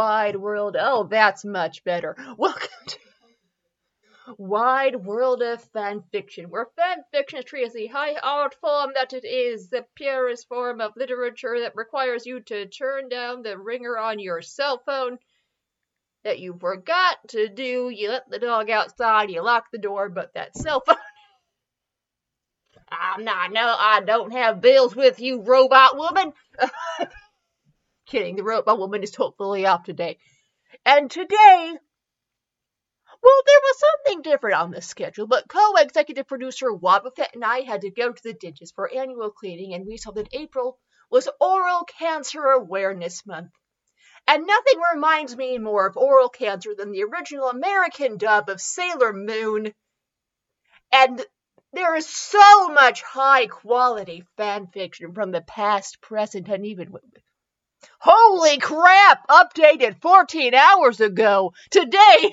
Wide World. Oh, that's much better. Welcome to Wide World of Fan Fiction, where fan fiction is treated as the high art form that it is, the purest form of literature that requires you to turn down the ringer on your cell phone that you forgot to do. You let the dog outside, you lock the door, but that cell phone. I'm not, no, I don't have bills with you, robot woman. Kidding, the robot woman is hopefully off today. And today, well, there was something different on the schedule, but co-executive producer Wobbuffet and I had to go to the ditches for annual cleaning, and we saw that April was Oral Cancer Awareness Month. And nothing reminds me more of oral cancer than the original American dub of Sailor Moon. And there is so much high quality fan fiction from the past, present, and even Holy crap! Updated 14 hours ago. Today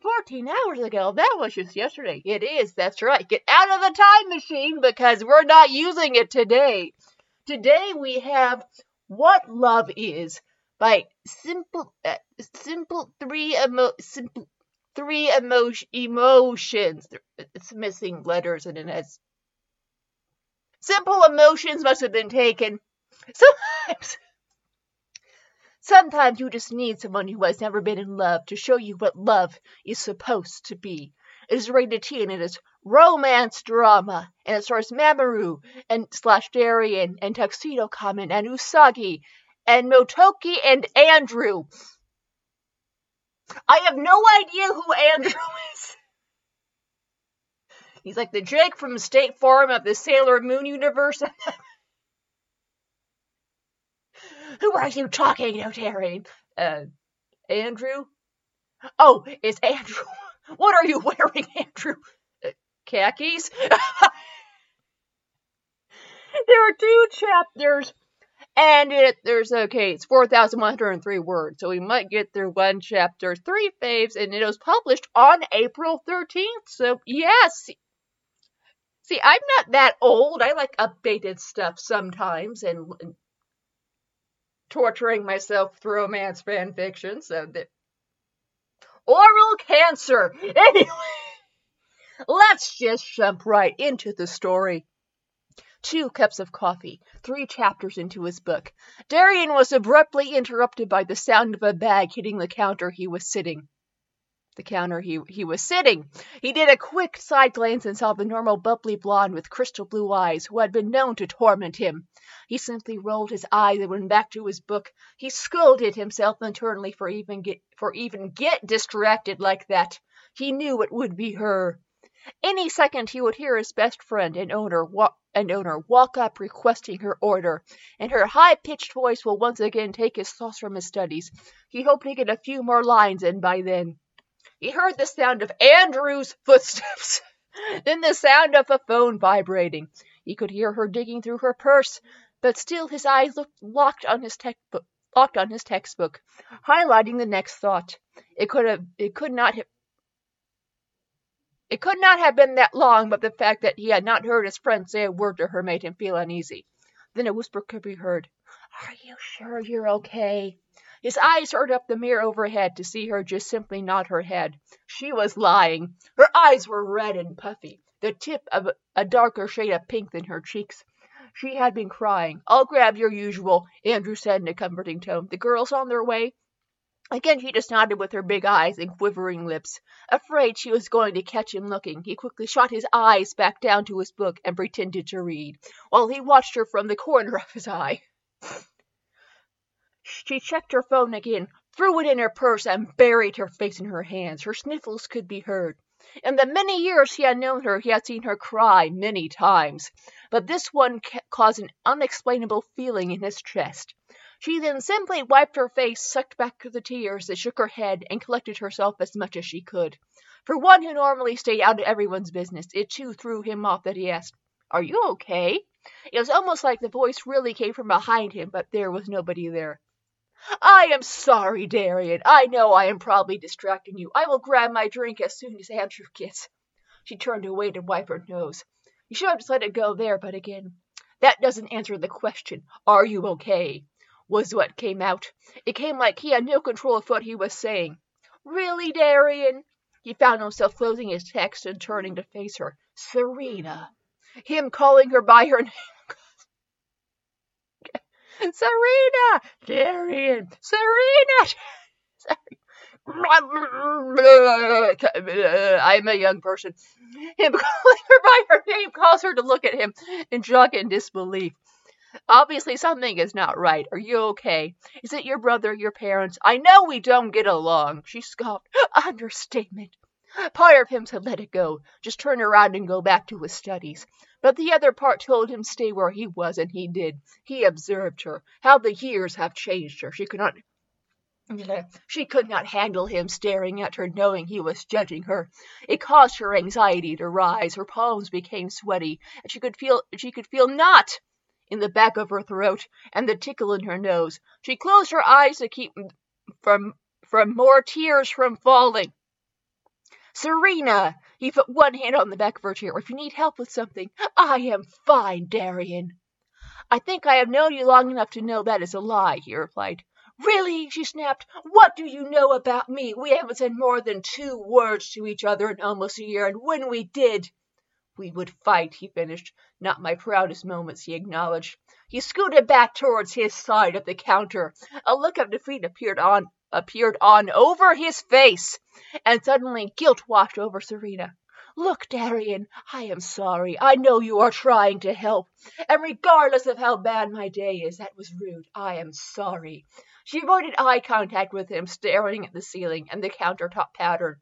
14 hours ago. That was just yesterday. It is. That's right. Get out of the time machine because we're not using it today. Today we have What Love Is by Simple uh, Simple 3 emo, simple three emotion, emotions. It's missing letters and it has simple emotions must have been taken. Sometimes, sometimes you just need someone who has never been in love to show you what love is supposed to be. It is rated T and it is romance drama and it stars Mamoru and slash Darien and Tuxedo Kamen and Usagi and Motoki and Andrew. I have no idea who Andrew is. He's like the Jake from State Farm of the Sailor Moon universe. who are you talking to, Terry? Uh, Andrew? Oh, it's Andrew. What are you wearing, Andrew? Uh, khakis? there are two chapters and it, there's okay, it's 4,103 words, so we might get through one chapter, three faves, and it was published on April 13th. So, yes. See, I'm not that old. I like updated stuff sometimes and, and torturing myself with romance fan fiction. So, that. Oral cancer! Anyway, let's just jump right into the story two cups of coffee, three chapters into his book. Darien was abruptly interrupted by the sound of a bag hitting the counter he was sitting. The counter he, he was sitting. He did a quick side glance and saw the normal bubbly blonde with crystal blue eyes who had been known to torment him. He simply rolled his eyes and went back to his book. He scolded himself internally for even get for even get distracted like that. He knew it would be her. Any second he would hear his best friend and owner walk and owner walk up requesting her order, and her high-pitched voice will once again take his thoughts from his studies. He hoped to get a few more lines in by then. He heard the sound of Andrew's footsteps, then the sound of a phone vibrating. He could hear her digging through her purse, but still his eyes looked locked on his textbook locked on his textbook, highlighting the next thought. It could have it could not have it could not have been that long, but the fact that he had not heard his friend say a word to her made him feel uneasy. Then a whisper could be heard. Are you sure you're okay? His eyes turned up the mirror overhead to see her just simply nod her head. She was lying. Her eyes were red and puffy, the tip of a darker shade of pink than her cheeks. She had been crying. I'll grab your usual, Andrew said in a comforting tone. The girls on their way? Again she just nodded with her big eyes and quivering lips. Afraid she was going to catch him looking, he quickly shot his eyes back down to his book and pretended to read, while he watched her from the corner of his eye. She checked her phone again, threw it in her purse, and buried her face in her hands. Her sniffles could be heard. In the many years he had known her, he had seen her cry many times, but this one caused an unexplainable feeling in his chest. She then simply wiped her face, sucked back the tears, and shook her head, and collected herself as much as she could. For one who normally stayed out of everyone's business, it too threw him off that he asked, Are you okay? It was almost like the voice really came from behind him, but there was nobody there. I am sorry, Darien. I know I am probably distracting you. I will grab my drink as soon as Andrew gets. She turned away to wipe her nose. You should have just let it go there, but again, that doesn't answer the question. Are you okay? was what came out. It came like he had no control of what he was saying. Really, Darien? He found himself closing his text and turning to face her. Serena. Him calling her by her name. Serena! Darien! Serena! I'm a young person. Him calling her by her name calls her to look at him in drunken disbelief. Obviously, something is not right. Are you okay? Is it your brother, your parents? I know we don't get along. She scoffed. Understatement. Part of him said let it go, just turn around and go back to his studies. But the other part told him stay where he was, and he did. He observed her. How the years have changed her. She could not she could not handle him staring at her, knowing he was judging her. It caused her anxiety to rise. Her palms became sweaty, and she could feel she could feel not in the back of her throat and the tickle in her nose. She closed her eyes to keep from from more tears from falling. Serena! He put one hand on the back of her chair. If you need help with something, I am fine, Darien. I think I have known you long enough to know that is a lie, he replied. Really? she snapped. What do you know about me? We haven't said more than two words to each other in almost a year, and when we did we would fight, he finished. Not my proudest moments, he acknowledged. He scooted back towards his side of the counter. A look of defeat appeared on appeared on over his face, and suddenly guilt washed over Serena. Look, Darien, I am sorry. I know you are trying to help. And regardless of how bad my day is, that was rude. I am sorry. She avoided eye contact with him, staring at the ceiling and the countertop pattern.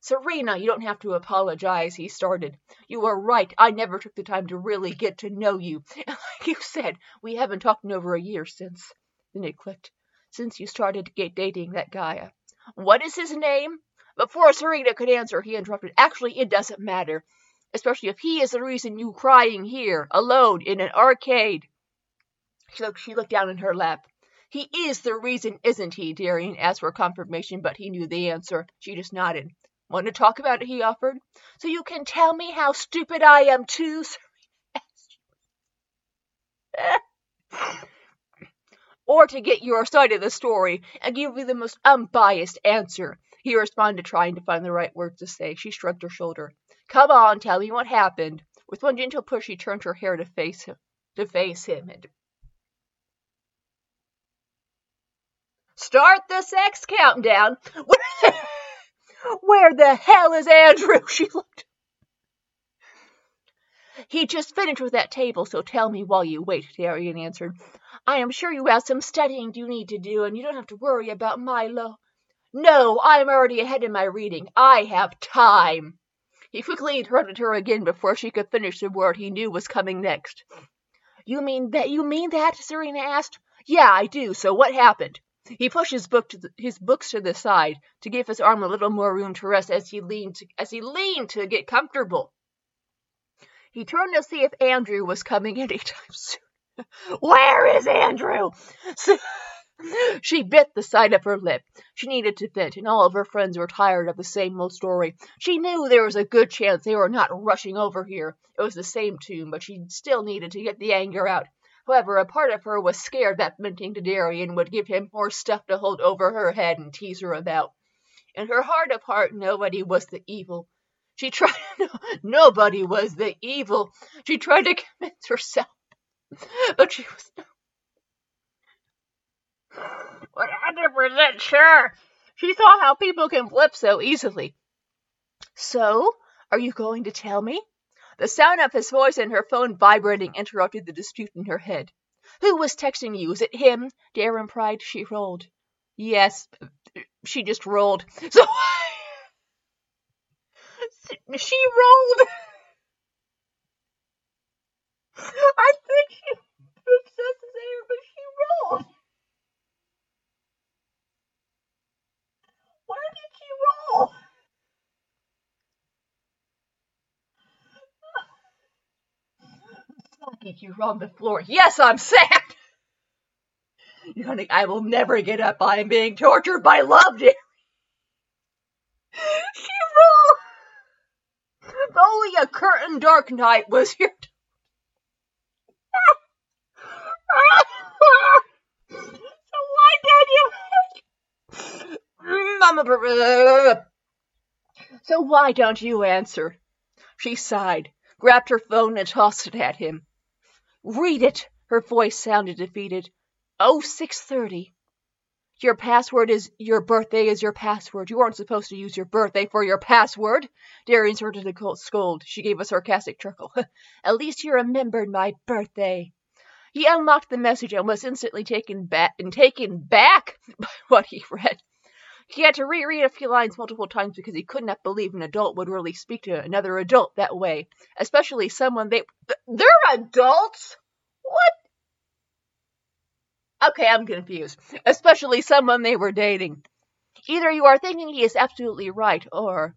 Serena, you don't have to apologize, he started. You are right. I never took the time to really get to know you. And like you said, we haven't talked in over a year since. Then it clicked. Since you started dating that guy. What is his name? Before Serena could answer, he interrupted. Actually, it doesn't matter. Especially if he is the reason you crying here, alone, in an arcade. She looked, she looked down in her lap. He is the reason, isn't he? Darien asked for confirmation, but he knew the answer. She just nodded. Want to talk about it? he offered. So you can tell me how stupid I am too, or to get your side of the story and give you the most unbiased answer. He responded, trying to find the right words to say. She shrugged her shoulder. Come on, tell me what happened. With one gentle push, she turned her hair to face him. To face him, and Start the sex countdown. Where the hell is Andrew? She looked. He just finished with that table, so tell me while you wait, Darien answered. I am sure you have some studying you need to do, and you don't have to worry about Milo. No, I am already ahead in my reading. I have time. He quickly interrupted her again before she could finish the word he knew was coming next. You mean that you mean that? Serena asked. Yeah, I do. So what happened? He pushed his, book the, his books to the side to give his arm a little more room to rest as he leaned as he leaned to get comfortable. He turned to see if Andrew was coming anytime soon. Where is Andrew? she bit the side of her lip. She needed to vent, and all of her friends were tired of the same old story. She knew there was a good chance they were not rushing over here. It was the same tune, but she still needed to get the anger out. However, a part of her was scared that menting to Darien would give him more stuff to hold over her head and tease her about. In her heart of heart, nobody was the evil. She tried, no, nobody was the evil. She tried to convince herself, but she was 100% sure. She saw how people can flip so easily. So, are you going to tell me? The sound of his voice and her phone vibrating interrupted the dispute in her head. Who was texting you? Is it him? Darren pried. She rolled. Yes, she just rolled. So she rolled. I think she obsessed there, but she rolled. Where did she roll? Get you on the floor. Yes, I'm sad. You're gonna, I will never get up. I am being tortured by love, dear. She rolled. If only a curtain Dark Knight was here. so why don't you? so why don't you answer? She sighed, grabbed her phone, and tossed it at him. Read it. Her voice sounded defeated. Oh, six thirty. Your password is your birthday is your password. You aren't supposed to use your birthday for your password. Darien started to scold. She gave a sarcastic chuckle. At least you remembered my birthday. He unlocked the message and was instantly taken back and taken back by what he read. He had to reread a few lines multiple times because he could not believe an adult would really speak to another adult that way, especially someone they they're adults. What? Okay, I'm confused. Especially someone they were dating. Either you are thinking he is absolutely right, or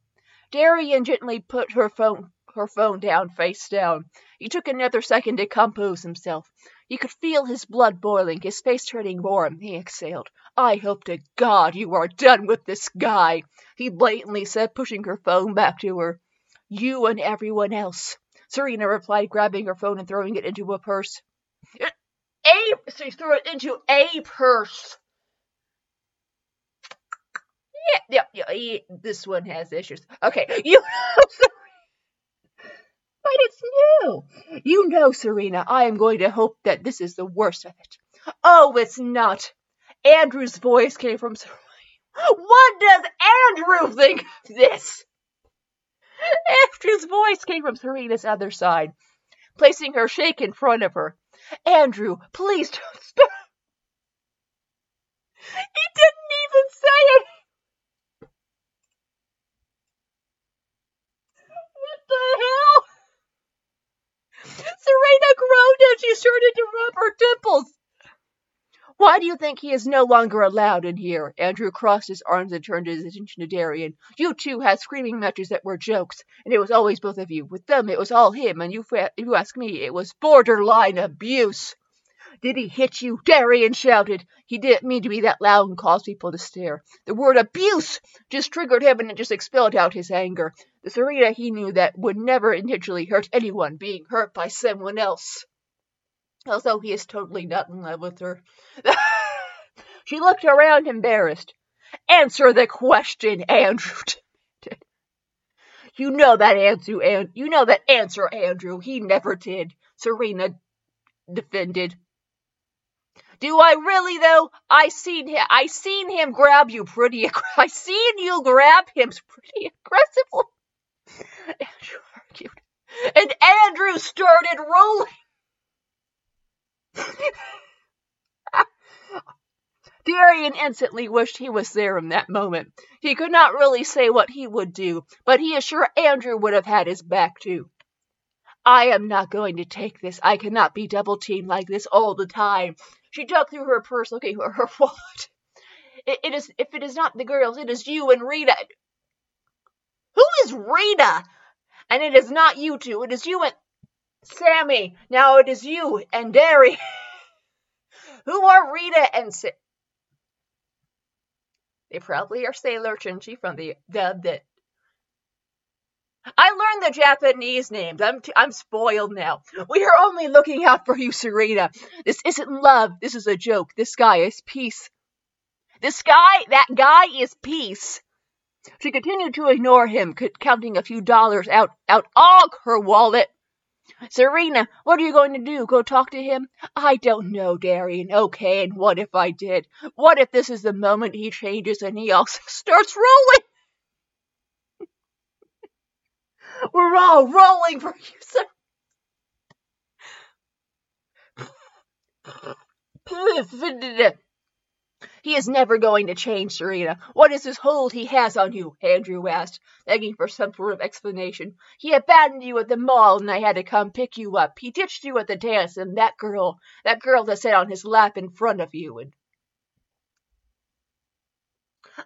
Darien gently put her phone her phone down face down. He took another second to compose himself. He could feel his blood boiling, his face turning warm. He exhaled. I hope to God you are done with this guy, he blatantly said, pushing her phone back to her. You and everyone else, Serena replied, grabbing her phone and throwing it into a purse. A, she threw it into a purse. Yeah, yeah, yeah, this one has issues. Okay, you know, But it's new. You know, Serena, I am going to hope that this is the worst of it. Oh, it's not. Andrew's voice came from Serena. What does Andrew think of this? Andrew's voice came from Serena's other side, placing her shake in front of her. Andrew, please don't stop. He didn't even say it. What the hell? Serena groaned and she started to rub her temples. Why do you think he is no longer allowed in here? Andrew crossed his arms and turned his attention to Darien. You two had screaming matches that were jokes, and it was always both of you. With them, it was all him, and you, if you ask me, it was borderline abuse. Did he hit you? Darien shouted. He didn't mean to be that loud and cause people to stare. The word abuse just triggered him and it just expelled out his anger. The Serena he knew that would never intentionally hurt anyone being hurt by someone else although he is totally not in love with her. she looked around embarrassed. Answer the question, Andrew. you know that answer, and you know that answer, Andrew. He never did. Serena defended. Do I really though? I seen him. I seen him grab you pretty. I seen you grab him pretty aggressively. Andrew argued, and Andrew started rolling. Darien instantly wished he was there in that moment. He could not really say what he would do, but he is sure Andrew would have had his back too. I am not going to take this. I cannot be double teamed like this all the time. She dug through her purse looking for her wallet. It, it is if it is not the girls, it is you and Rita. Who is Rita? And it is not you two, it is you and Sammy, now it is you and Derry. Who are Rita and Sa- They probably are Sailor Chinchi from the dub that. I learned the Japanese names. I'm t- I'm spoiled now. We are only looking out for you, Serena. This isn't love. This is a joke. This guy is peace. This guy, that guy is peace. She continued to ignore him, counting a few dollars out out of her wallet. Serena, what are you going to do? Go talk to him? I don't know, Darien. Okay, and what if I did? What if this is the moment he changes and he also starts rolling? We're all rolling for you, sir. He is never going to change, Serena. What is this hold he has on you? Andrew asked, begging for some sort of explanation. He abandoned you at the mall and I had to come pick you up. He ditched you at the dance and that girl, that girl that sat on his lap in front of you and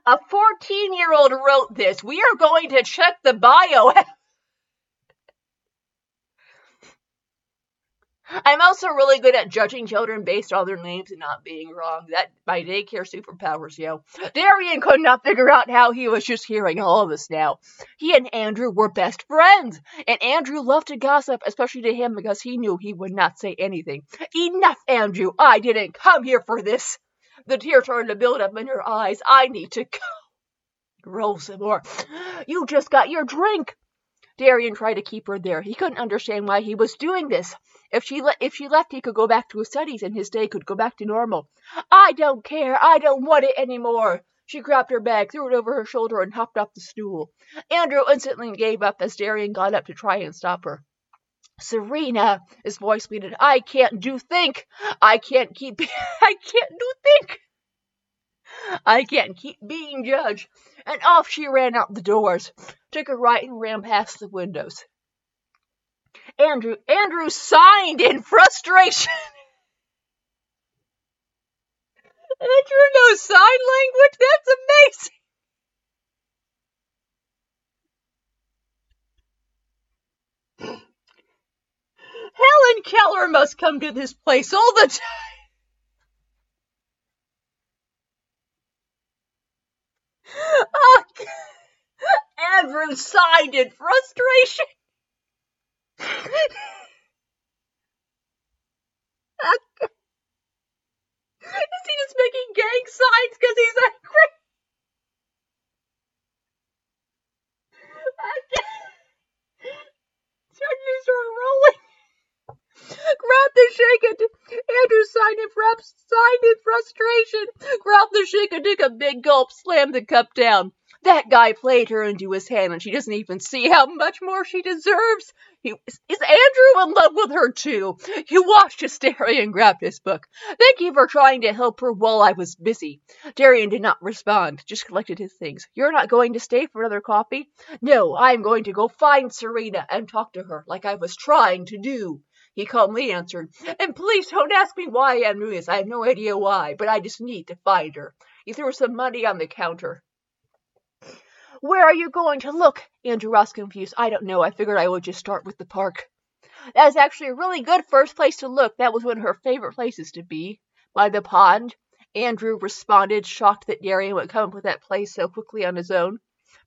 a 14 year old wrote this. We are going to check the bio. I'm also really good at judging children based on their names and not being wrong. That my daycare superpowers, yo. Darien could not figure out how he was just hearing all of this now. He and Andrew were best friends, and Andrew loved to gossip, especially to him because he knew he would not say anything. Enough, Andrew. I didn't come here for this. The tears started to build up in her eyes. I need to go. Roll some more. You just got your drink. Darien tried to keep her there. He couldn't understand why he was doing this. If she le- if she left, he could go back to his studies and his day could go back to normal. I don't care. I don't want it anymore. She grabbed her bag, threw it over her shoulder, and hopped off the stool. Andrew instantly gave up as Darien got up to try and stop her. Serena, his voice pleaded, I can't do think. I can't keep, I can't do think. I can't keep being judged. And off she ran out the doors, took a right and ran past the windows. Andrew, Andrew signed in frustration. Andrew knows sign language? That's amazing. Helen Keller must come to this place all the time. Oh, Andrew sighed in frustration. Is he just making gang signs because he's angry? Starting start rolling. Grab the shake and Andrew signed in, signed in frustration. Grab the shake and took a big gulp, slammed the cup down. That guy played her into his hand, and she doesn't even see how much more she deserves. He, is Andrew in love with her too? He watched hysteria and grabbed his book. Thank you for trying to help her while I was busy. Darien did not respond, just collected his things. You're not going to stay for another coffee? No, I'm going to go find Serena and talk to her like I was trying to do. He calmly answered, And please don't ask me why I am doing this. I have no idea why, but I just need to find her. He threw some money on the counter. Where are you going to look? Andrew was confused. I don't know. I figured I would just start with the park. That is actually a really good first place to look. That was one of her favorite places to be. By the pond. Andrew responded, shocked that Darien would come up with that place so quickly on his own.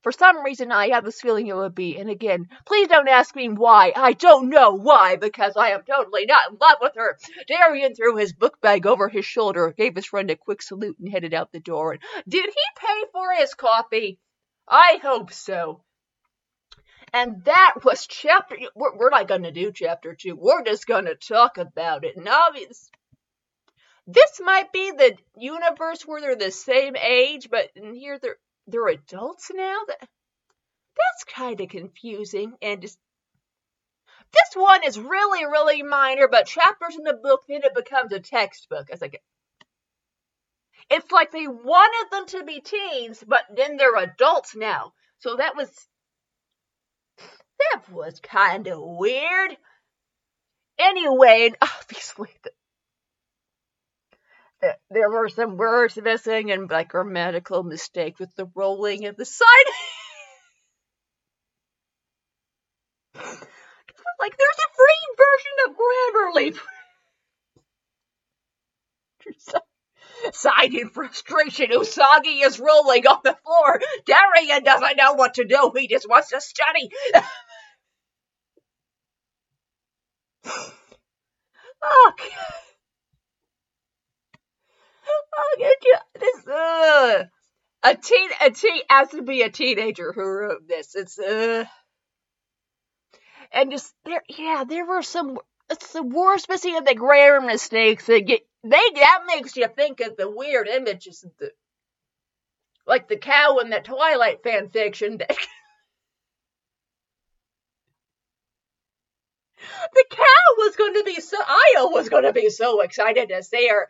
For some reason, I have this feeling it would be. And again, please don't ask me why. I don't know why, because I am totally not in love with her. Darien threw his book bag over his shoulder, gave his friend a quick salute, and headed out the door. And did he pay for his coffee? I hope so. And that was chapter. We're, we're not going to do chapter two. We're just going to talk about it. And obviously, this might be the universe where they're the same age, but in here they're they're adults now. That that's kind of confusing. And just this one is really really minor, but chapters in the book then it becomes a textbook. It's like it's like they wanted them to be teens, but then they're adults now. So that was that was kind of weird. Anyway, and obviously the, there were some words missing and like grammatical mistake with the rolling of the side. like there's a free version of Grammarly. Sighed in frustration, Usagi is rolling on the floor. Darien doesn't know what to do. He just wants to study. oh, oh, this, uh, a teen, a teen has to be a teenager who wrote this. It's uh, and just there, yeah, there were some. It's the worst missing of the grammar mistakes that get they that makes you think of the weird images the like the cow in that Twilight fan fiction that the cow was going to be so Io was going to be so excited to see her.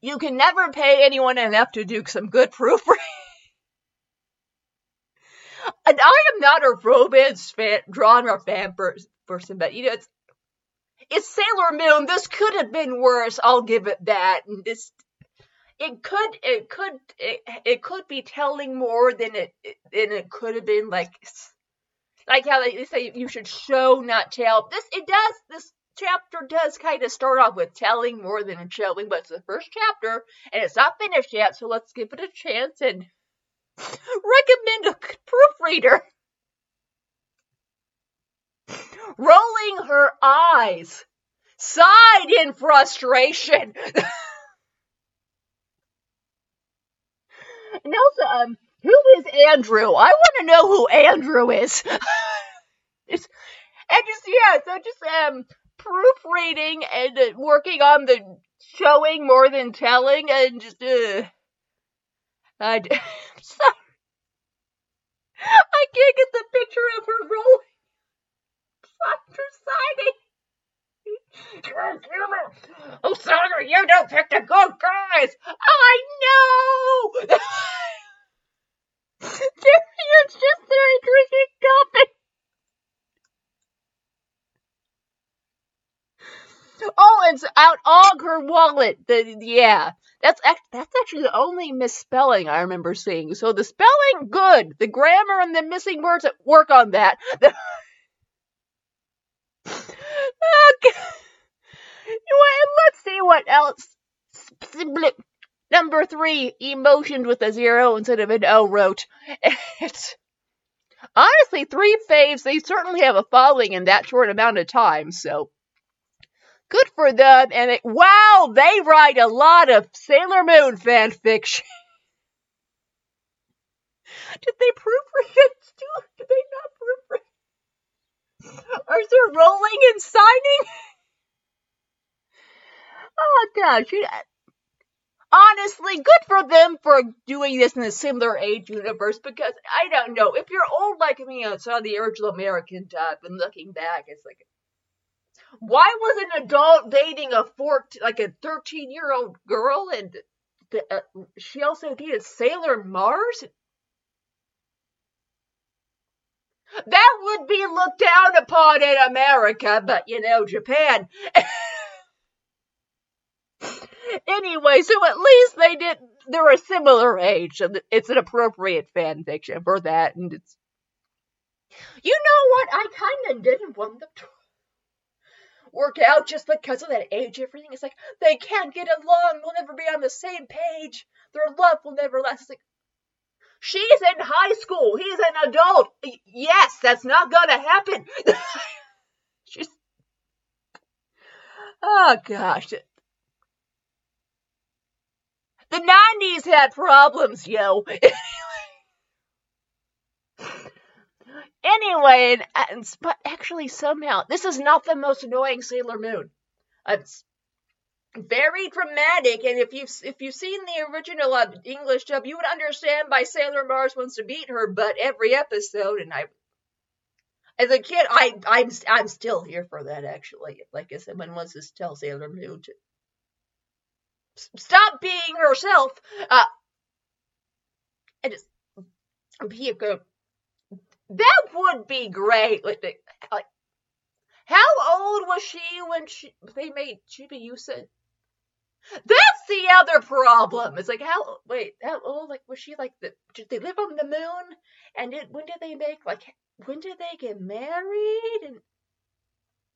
you can never pay anyone enough to do some good proofreading. and I am not a romance fan, genre fan person person, but you know, it's it's Sailor Moon. This could have been worse. I'll give it that. And this, it could, it could, it, it could be telling more than it than it could have been. Like, like how they say you should show, not tell. This it does. This chapter does kind of start off with telling more than showing, but it's the first chapter and it's not finished yet. So let's give it a chance and recommend a proofreader rolling her eyes, sighed in frustration. And also, um, who is Andrew? I want to know who Andrew is. it's, and just yeah, so just um proofreading and uh, working on the showing more than telling, and just uh, I. I can't get the picture of her rolling signing. Oh, Sandra, you don't pick the good guys. I know. it's just there drinking coffee. Oh, it's out of her wallet. The, yeah, that's that's actually the only misspelling I remember seeing. So the spelling good, the grammar and the missing words at work on that. okay. Let's see what else. Number three, emotioned with a zero instead of an O wrote. It's honestly three faves. They certainly have a following in that short amount of time. So Good for them. And it, wow, they write a lot of Sailor Moon fan fiction. Did they proofread it? Did they not Are they rolling and signing? Oh gosh. Honestly, good for them for doing this in a similar age universe because I don't know. If you're old like me and saw the original American dub and looking back, it's like why was an adult dating a 14, like a 13 year old girl and the, uh, she also dated Sailor Mars? That would be looked down upon in America, but you know, Japan. anyway, so at least they did, they're a similar age, so it's an appropriate fan fiction for that, and it's. You know what? I kind of didn't want them to work out just because of that age everything. It's like they can't get along, they'll never be on the same page, their love will never last. It's like she's in high school, he's an adult. Yes, that's not gonna happen. She's Oh gosh. The 90s had problems, yo. Anyway, and, but actually somehow this is not the most annoying Sailor Moon. Very dramatic, and if you've if you've seen the original uh, English dub, you would understand why Sailor Mars wants to beat her. But every episode, and I, as a kid, I I'm I'm still here for that. Actually, like I said, when wants to tell Sailor Moon to stop being herself, uh, and just be a good that would be great. Like, like how old was she when she they made Chibiusa? That's the other problem. It's like how wait how old like was she like the did they live on the moon and did when did they make like when did they get married and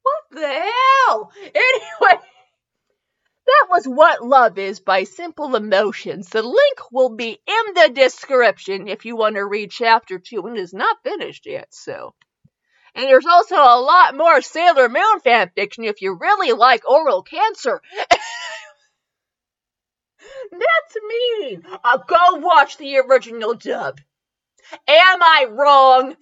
what the hell anyway that was What Love Is by Simple Emotions. The link will be in the description if you want to read chapter 2, and it is not finished yet, so. And there's also a lot more Sailor Moon fan fiction if you really like oral cancer. That's me. Uh, go watch the original dub. Am I wrong?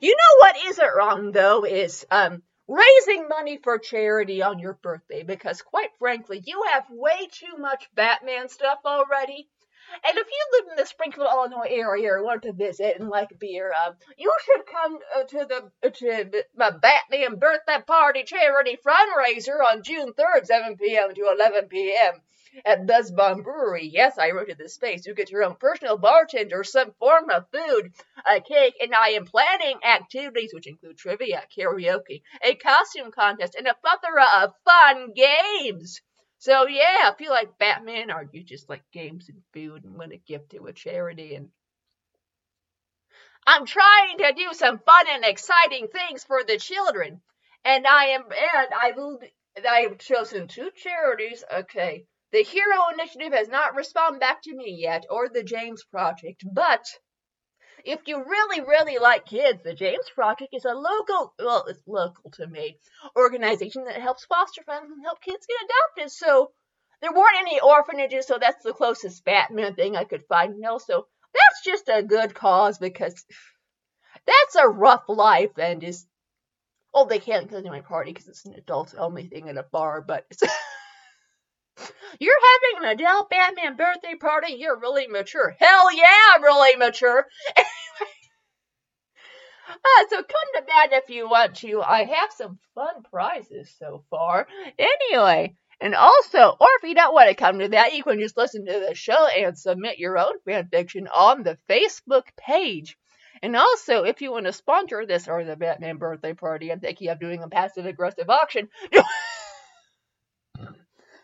You know what isn't wrong though is um raising money for charity on your birthday because, quite frankly, you have way too much Batman stuff already. And if you live in the Springfield, Illinois area or want to visit and like beer, um, you should come uh, to the uh, to my Batman birthday party charity fundraiser on June 3rd, 7 p.m. to 11 p.m at Buzz Bomb Brewery. Yes, I rented this space. You get your own personal bartender, some form of food, a cake, and I am planning activities which include trivia, karaoke, a costume contest, and a plethora of fun games. So yeah, if you like Batman or you just like games and food and want to give to a charity and I'm trying to do some fun and exciting things for the children. And I am and I will I have chosen two charities. Okay. The Hero Initiative has not responded back to me yet, or the James Project, but if you really, really like kids, the James Project is a local, well, it's local to me, organization that helps foster families and help kids get adopted. So there weren't any orphanages, so that's the closest Batman thing I could find. No, so that's just a good cause because that's a rough life and is. Oh, they can't come to my party because it's an adults only thing in a bar, but it's. You're having an adult Batman birthday party? You're really mature. Hell yeah, I'm really mature. Anyway. Uh, so come to bat if you want to. I have some fun prizes so far. Anyway, and also, or if you don't want to come to that, you can just listen to the show and submit your own fan fiction on the Facebook page. And also, if you want to sponsor this or the Batman birthday party, I'm thinking of doing a passive aggressive auction.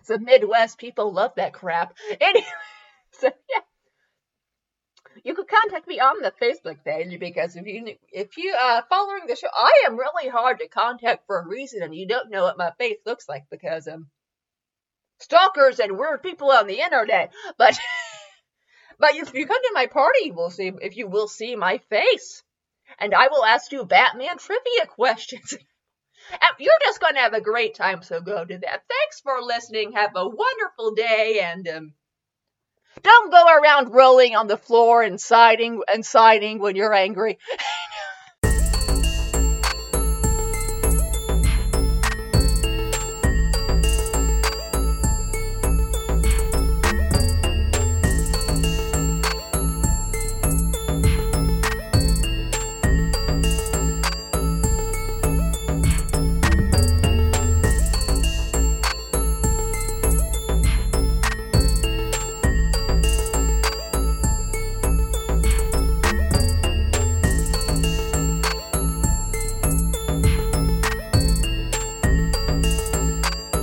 the Midwest people love that crap. Anyway, so yeah. You could contact me on the Facebook page because if you if you are following the show, I am really hard to contact for a reason, and you don't know what my face looks like because um stalkers and weird people on the internet. But but if you come to my party, we'll see if you will see my face, and I will ask you Batman trivia questions. You're just going to have a great time, so go do that. Thanks for listening. Have a wonderful day, and um, don't go around rolling on the floor and siding and siding when you're angry.